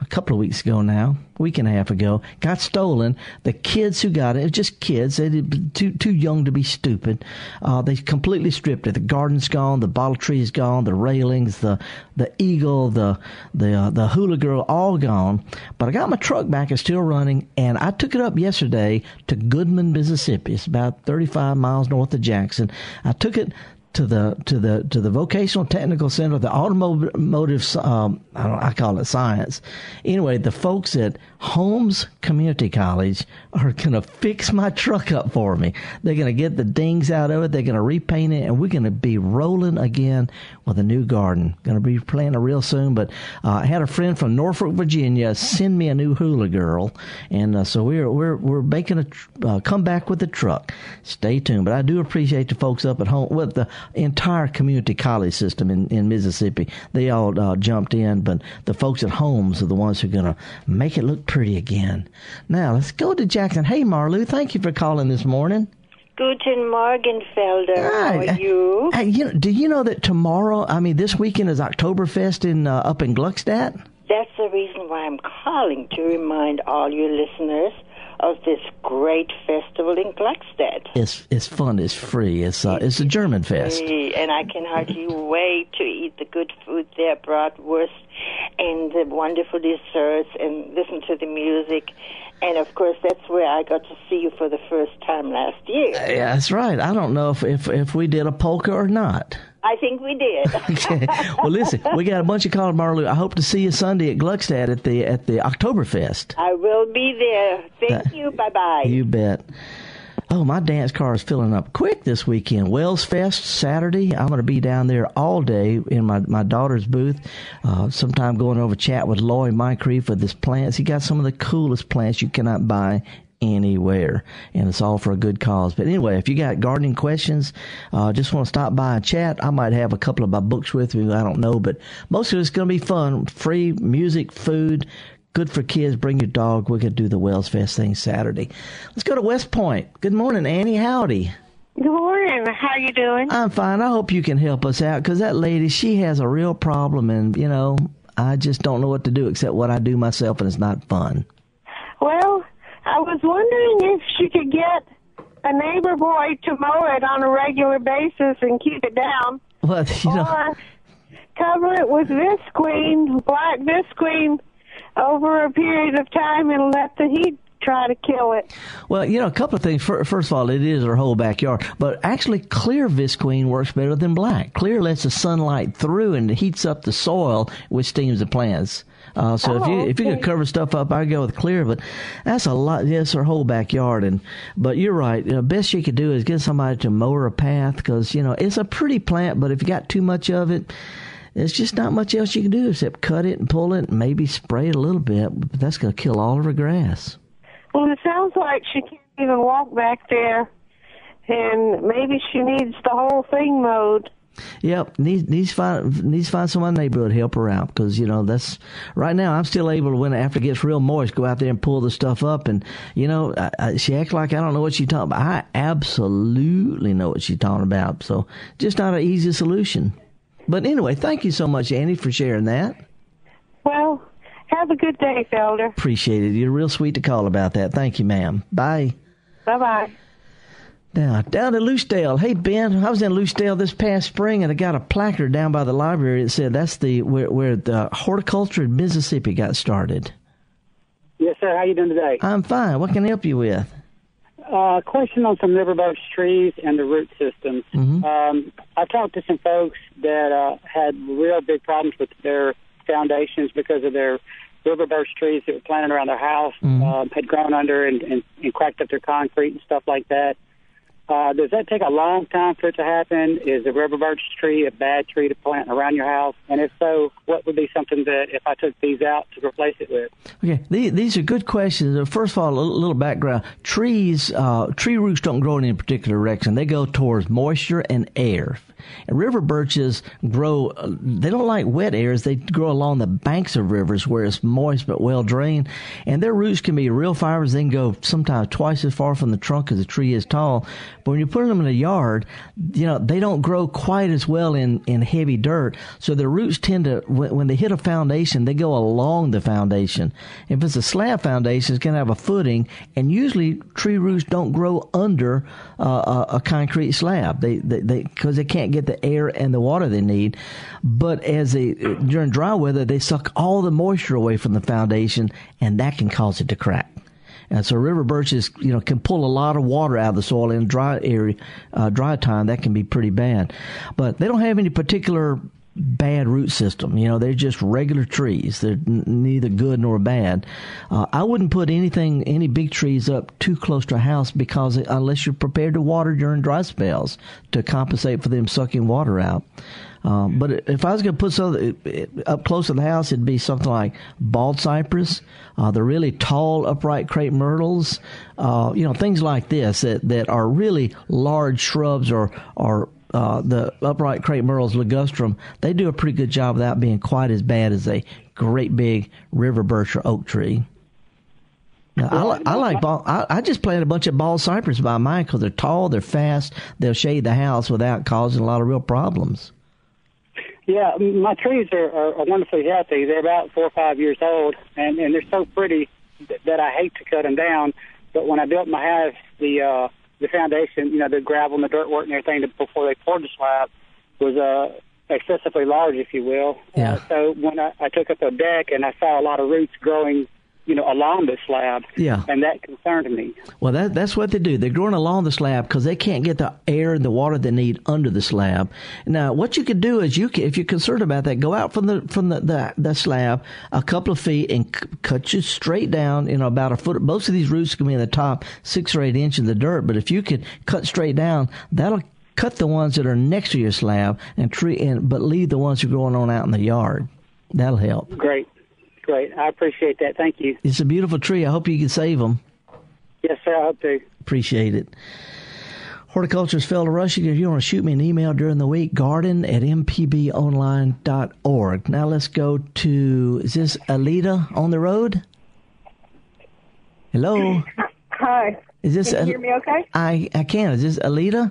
a couple of weeks ago now, week and a half ago, got stolen. The kids who got it, it just kids, they too too young to be stupid. Uh, they completely stripped it. The garden's gone, the bottle tree is gone, the railings, the the eagle, the the uh, the hula girl, all gone. But I got my truck back; it's still running, and I took it up yesterday to Goodman, Mississippi. It's about 35 miles north of Jackson. I took it to the to the to the vocational technical center, the automotive. Um, I, don't I call it science. Anyway, the folks at Holmes Community College are going to fix my truck up for me. They're going to get the dings out of it. They're going to repaint it, and we're going to be rolling again with a new garden. Going to be planting real soon. But uh, I had a friend from Norfolk, Virginia, send me a new hula girl, and uh, so we're we're we're making a tr- uh, come back with the truck. Stay tuned. But I do appreciate the folks up at home with the entire community college system in in Mississippi. They all uh, jumped in, but the folks at Holmes are the ones who are going to make it look pretty again. Now, let's go to Jackson. Hey, Marlou, thank you for calling this morning. Guten Morgen, Felder. Hi. How are you? Hey, you know, do you know that tomorrow, I mean, this weekend is Oktoberfest in uh, up in Gluckstadt? That's the reason why I'm calling to remind all your listeners of this great festival in Gluckstadt. It's it's fun. It's free. It's uh, it's a German fest. And I can hardly wait to eat the good food there, bratwurst, and the wonderful desserts, and listen to the music. And of course, that's where I got to see you for the first time last year. Yeah, that's right. I don't know if if, if we did a polka or not. I think we did. okay. Well, listen, we got a bunch of callers, Marlou. I hope to see you Sunday at Gluckstadt at the at the Oktoberfest. I will be there. Thank uh, you. Bye bye. You bet. Oh, my dance car is filling up quick this weekend. Wells Fest Saturday. I'm going to be down there all day in my, my daughter's booth. Uh, sometime going over chat with Lloyd Moncrief for this plants. He got some of the coolest plants you cannot buy anywhere. And it's all for a good cause. But anyway if you got gardening questions uh, just want to stop by and chat. I might have a couple of my books with me. I don't know. But most of it's going to be fun. Free music food good for kids. Bring your dog. We could do the wells fest thing saturday. Let's go to west point. Good morning annie. Howdy. Good morning. How are you doing? I'm fine. I hope you can help us out because that lady, she has a real problem, and you know, I just don't know what to do except what I do myself, and it's not fun. Well, I was wondering if she could get a neighbor boy to mow it on a regular basis and keep it down. Well, you know. Or cover it with visqueen, black visqueen, over a period of time and let the heat try to kill it. Well, you know, a couple of things. First of all, it is our whole backyard, but actually, clear visqueen works better than black. Clear lets the sunlight through and heats up the soil, which steams the plants. Uh, so oh, if you if you could cover stuff up, I go with clear. But that's a lot. Yes, our whole backyard. And but you're right. You know, best you could do is get somebody to mow a path because you know it's a pretty plant. But if you got too much of it, there's just not much else you can do except cut it and pull it and maybe spray it a little bit. But that's going to kill all of her grass. Well, it sounds like she can't even walk back there, and maybe she needs the whole thing mowed. Yep, needs needs find needs find someone in the neighborhood to help her out because you know that's right now I'm still able to when after it gets real moist go out there and pull the stuff up and you know I, I, she acts like I don't know what she's talking about. I absolutely know what she's talking about. So just not an easy solution. But anyway, thank you so much, Annie, for sharing that. Well, have a good day, Felder. Appreciate it. You're real sweet to call about that. Thank you, ma'am. Bye. Bye bye. Now, down to Lucedale. Hey, Ben, I was in Lucedale this past spring, and I got a placard down by the library that said that's the where, where the horticulture in Mississippi got started. Yes, sir. How you doing today? I'm fine. What can I help you with? Uh, question on some river birch trees and the root systems. Mm-hmm. Um, I talked to some folks that uh, had real big problems with their foundations because of their river birch trees that were planted around their house mm-hmm. um, had grown under and, and, and cracked up their concrete and stuff like that. Uh, does that take a long time for it to happen? Is a river birch tree a bad tree to plant around your house? And if so, what would be something that if I took these out to replace it with? Okay, these, these are good questions. Uh, first of all, a little, background: trees, uh, tree roots don't grow in any particular direction. They go towards moisture and air. And river birches grow, they don't like wet areas. They grow along the banks of rivers where it's moist but well drained. And their roots can be real fibers. They can go sometimes twice as far from the trunk as the tree is tall. But when you put them in a yard, you know, they don't grow quite as well in, in heavy dirt. So their roots tend to, when they hit a foundation, they go along the foundation. If it's a slab foundation, it's going to have a footing. And usually tree roots don't grow under uh, a, a concrete slab. They, they, they, cause they can't get the air and the water they need. But as they, during dry weather, they suck all the moisture away from the foundation and that can cause it to crack. And so river birches, you know, can pull a lot of water out of the soil in dry area, uh, dry time. That can be pretty bad. But they don't have any particular bad root system. You know, they're just regular trees. They're n- neither good nor bad. Uh, I wouldn't put anything, any big trees up too close to a house because unless you're prepared to water during dry spells to compensate for them sucking water out. Um, but if I was going to put something up close to the house, it'd be something like bald cypress, uh, the really tall upright crepe myrtles, uh, you know, things like this that, that are really large shrubs or, or uh, the upright crepe myrtles ligustrum, they do a pretty good job without being quite as bad as a great big river birch or oak tree. Now, I, I like ball. I, I just planted a bunch of bald cypress by mine because they're tall, they're fast, they'll shade the house without causing a lot of real problems. Yeah, my trees are, are, are wonderfully healthy. They're about four or five years old, and, and they're so pretty that I hate to cut them down But when I built my house, the uh, the foundation, you know, the gravel and the dirt work and everything before they poured the slab was uh, excessively large, if you will. Yeah. Uh, so when I, I took up a deck and I saw a lot of roots growing you know, along the slab. Yeah. And that concerned me. Well, that, that's what they do. They're growing along the slab because they can't get the air and the water they need under the slab. Now, what you could do is you can, if you're concerned about that, go out from the from the, the, the slab a couple of feet and c- cut you straight down, you know, about a foot. Most of these roots can be in the top six or eight inches of the dirt, but if you could cut straight down, that'll cut the ones that are next to your slab and tree and but leave the ones are growing on out in the yard. That'll help. Great great. I appreciate that. Thank you. It's a beautiful tree. I hope you can save them. Yes, sir. I hope to. Appreciate it. Horticulturist Felder Rushing. If you want to shoot me an email during the week, garden at mpbonline.org. Now let's go to, is this Alita on the road? Hello? Hi. Is this can you hear me okay? I, I can. Is this Alita?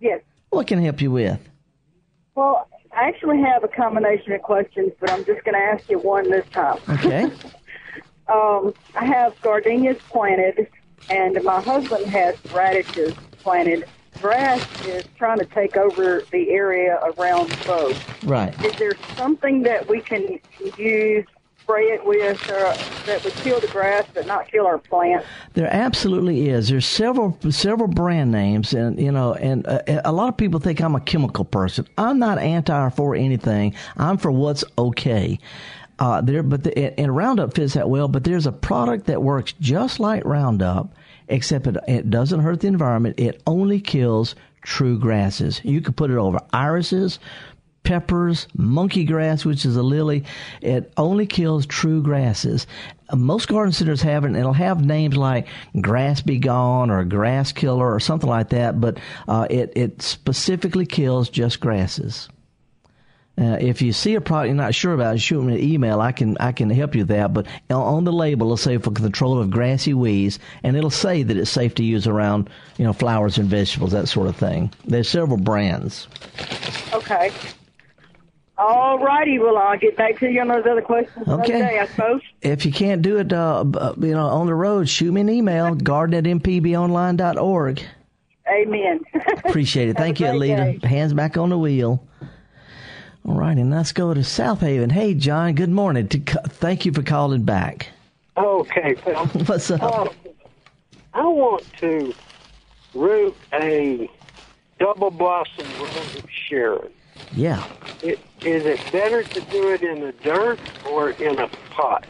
Yes. What can I help you with? Well, I actually have a combination of questions, but I'm just going to ask you one this time. Okay. um, I have gardenias planted, and my husband has radishes planted. Grass is trying to take over the area around both. Right. Is there something that we can use spray it with uh, that would kill the grass but not kill our plants? There absolutely is. There's several several brand names, and you know, and uh, a lot of people think I'm a chemical person. I'm not anti or for anything. I'm for what's okay. Uh, there, but the, and Roundup fits that well. But there's a product that works just like Roundup, except it, it doesn't hurt the environment. It only kills true grasses. You can put it over irises, peppers, monkey grass, which is a lily. It only kills true grasses. Most garden centers have it, it'll have names like Grass Be Gone or Grass Killer or something like that, but uh, it, it specifically kills just grasses. Uh, if you see a product you're not sure about, shoot me an email. I can I can help you with that. But on the label, it'll say for control of grassy weeds, and it'll say that it's safe to use around you know flowers and vegetables, that sort of thing. There's several brands. Okay. All righty. Well, I'll get back to you on those other questions okay. Day, I suppose. If you can't do it, uh, you know, on the road, shoot me an email, garden at mpbonline.org. Amen. Appreciate it. Thank you, Alita. Hands back on the wheel. All right, and let's go to Southaven. Hey, John, good morning. Thank you for calling back. Okay, Phil. What's up? Uh, I want to root a double blossom rose of Sharon. Yeah. It, is it better to do it in the dirt or in a pot?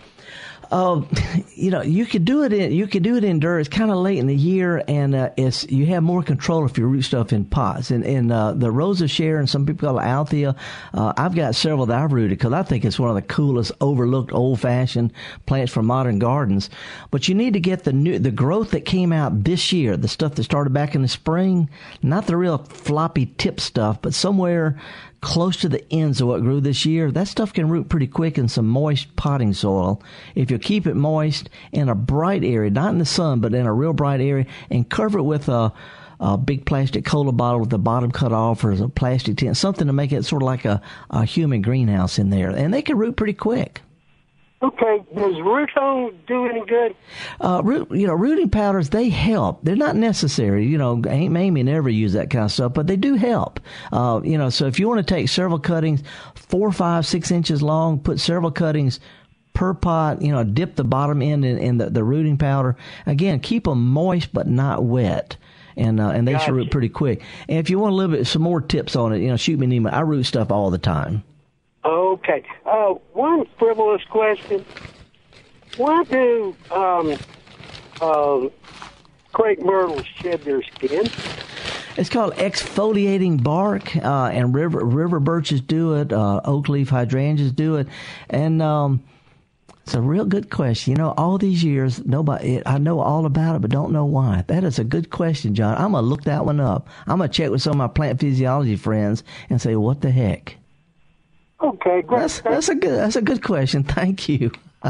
Uh, you know, you could do it in you could do it in dirt. It's kind of late in the year, and uh, it's you have more control if you root stuff in pots. And and uh, the Rose of and some people call it Althea. Uh, I've got several that I've rooted because I think it's one of the coolest, overlooked, old-fashioned plants for modern gardens. But you need to get the new the growth that came out this year, the stuff that started back in the spring, not the real floppy tip stuff, but somewhere close to the ends of what grew this year, that stuff can root pretty quick in some moist potting soil. If you keep it moist in a bright area, not in the sun, but in a real bright area, and cover it with a, a big plastic cola bottle with the bottom cut off or a plastic tent, something to make it sort of like a, a human greenhouse in there. And they can root pretty quick. Okay, does Rootone do any good? Uh, root, you know, rooting powders they help. They're not necessary. You know, Aunt Mamie never used that kind of stuff, but they do help. Uh, you know, so if you want to take several cuttings, four, five, six inches long, put several cuttings per pot. You know, dip the bottom end in, in the, the rooting powder. Again, keep them moist but not wet and uh, and they gotcha. should root pretty quick. And if you want a little bit some more tips on it, you know, shoot me an email. I root stuff all the time. Okay. Uh, one frivolous question. Why do um, uh, crepe myrtles shed their skin? It's called exfoliating bark, uh, and river river birches do it. Uh, oak leaf hydrangeas do it, and um, it's a real good question. You know, all these years, nobody I know all about it, but don't know why. That is a good question, John. I'm gonna look that one up. I'm gonna check with some of my plant physiology friends and say, what the heck. Okay, great. That's, that's a good. That's a good question. Thank you.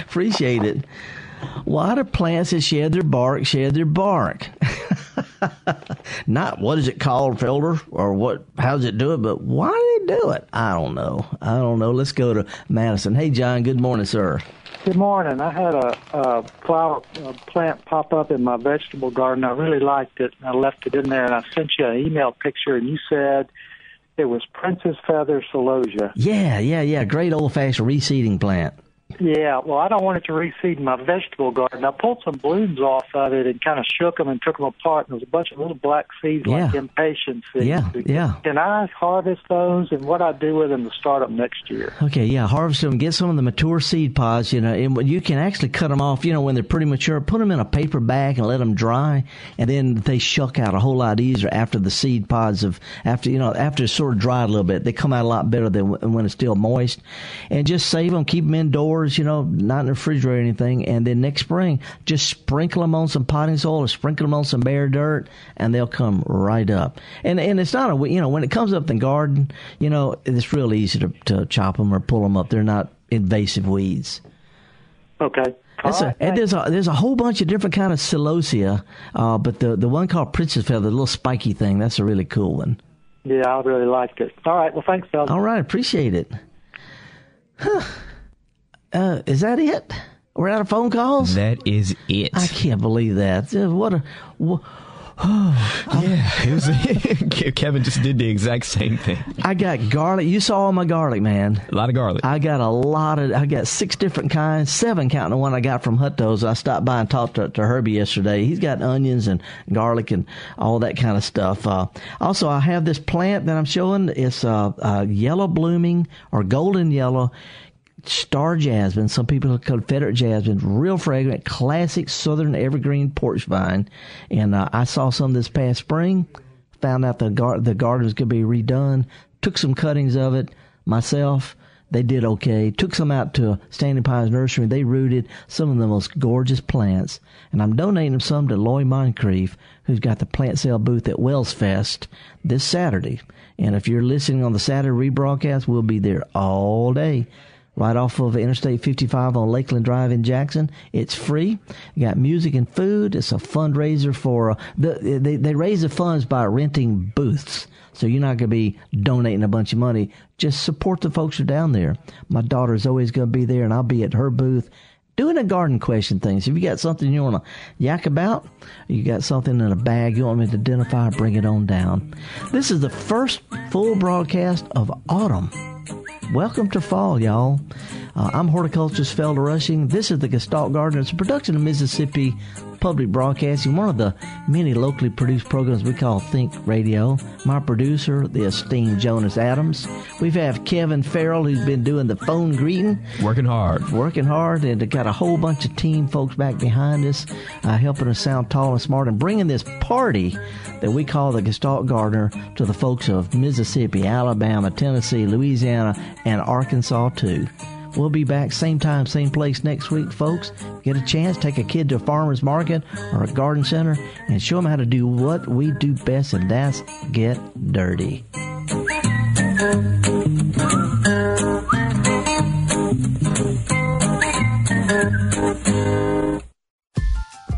Appreciate it. Why do plants that shed their bark shed their bark? Not what is it called, Felder, or what? How does it do it? But why do they do it. I don't know. I don't know. Let's go to Madison. Hey, John. Good morning, sir. Good morning. I had a, a flower a plant pop up in my vegetable garden. I really liked it. and I left it in there, and I sent you an email picture, and you said it was Princess Feather Celosia. Yeah, yeah, yeah. Great old fashioned reseeding plant. Yeah, well, I don't want it to reseed my vegetable garden. I pulled some blooms off of it and kind of shook them and took them apart, and there was a bunch of little black seeds yeah. like impatiens seeds. Yeah, yeah. Can I harvest those, and what I do with them to start them next year? Okay, yeah, harvest them, get some of the mature seed pods, you know, and you can actually cut them off, you know, when they're pretty mature, put them in a paper bag and let them dry, and then they shuck out a whole lot easier after the seed pods of, after, you know, after it's sort of dried a little bit. They come out a lot better than when it's still moist. And just save them, keep them indoors you know, not in the refrigerator or anything. And then next spring, just sprinkle them on some potting soil or sprinkle them on some bare dirt, and they'll come right up. And and it's not a you know when it comes up in the garden, you know, it's real easy to to chop them or pull them up. They're not invasive weeds. Okay. Right, a, and there's a there's a whole bunch of different kind of celosia, uh, but the the one called princess feather, the little spiky thing, that's a really cool one. Yeah, I really liked it. All right, well, thanks, Phil. All right, appreciate it. Huh. Uh, is that it? We're out of phone calls. That is it. I can't believe that. Uh, what a. What, Oh, yeah, was, Kevin just did the exact same thing. I got garlic. You saw all my garlic, man. A lot of garlic. I got a lot of. I got six different kinds, seven counting the one I got from Hutto's. I stopped by and talked to, to Herbie yesterday. He's got onions and garlic and all that kind of stuff. Uh, also, I have this plant that I'm showing. It's uh, uh, yellow blooming or golden yellow star jasmine. Some people call Confederate jasmine. Real fragrant, classic southern evergreen porch vine. And uh, I saw some this past spring. Found out the gar- the garden was going to be redone. Took some cuttings of it myself. They did okay. Took some out to Standing Pines Nursery. They rooted some of the most gorgeous plants. And I'm donating some to Lloyd Moncrief, who's got the plant sale booth at Wells Fest this Saturday. And if you're listening on the Saturday rebroadcast, we'll be there all day right off of Interstate 55 on Lakeland Drive in Jackson. It's free. You got music and food. It's a fundraiser for uh, the they they raise the funds by renting booths. So you're not going to be donating a bunch of money. Just support the folks who are down there. My daughter's always going to be there, and I'll be at her booth doing a garden question thing. So if you got something you want to yak about, you got something in a bag you want me to identify, bring it on down. This is the first full broadcast of autumn. Welcome to fall, y'all. Uh, I'm horticulturist Felder Rushing. This is the Gestalt Garden. It's a production of Mississippi Public Broadcasting, one of the many locally produced programs we call Think Radio. My producer, the esteemed Jonas Adams. We have had Kevin Farrell, who's been doing the phone greeting. Working hard. Working hard, and got a whole bunch of team folks back behind us, uh, helping us sound tall and smart and bringing this party that we call the Gestalt Gardener to the folks of Mississippi, Alabama, Tennessee, Louisiana, and Arkansas too. We'll be back same time, same place next week, folks. Get a chance, take a kid to a farmer's market or a garden center and show them how to do what we do best, and that's get dirty.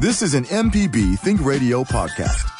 This is an MPB Think Radio podcast.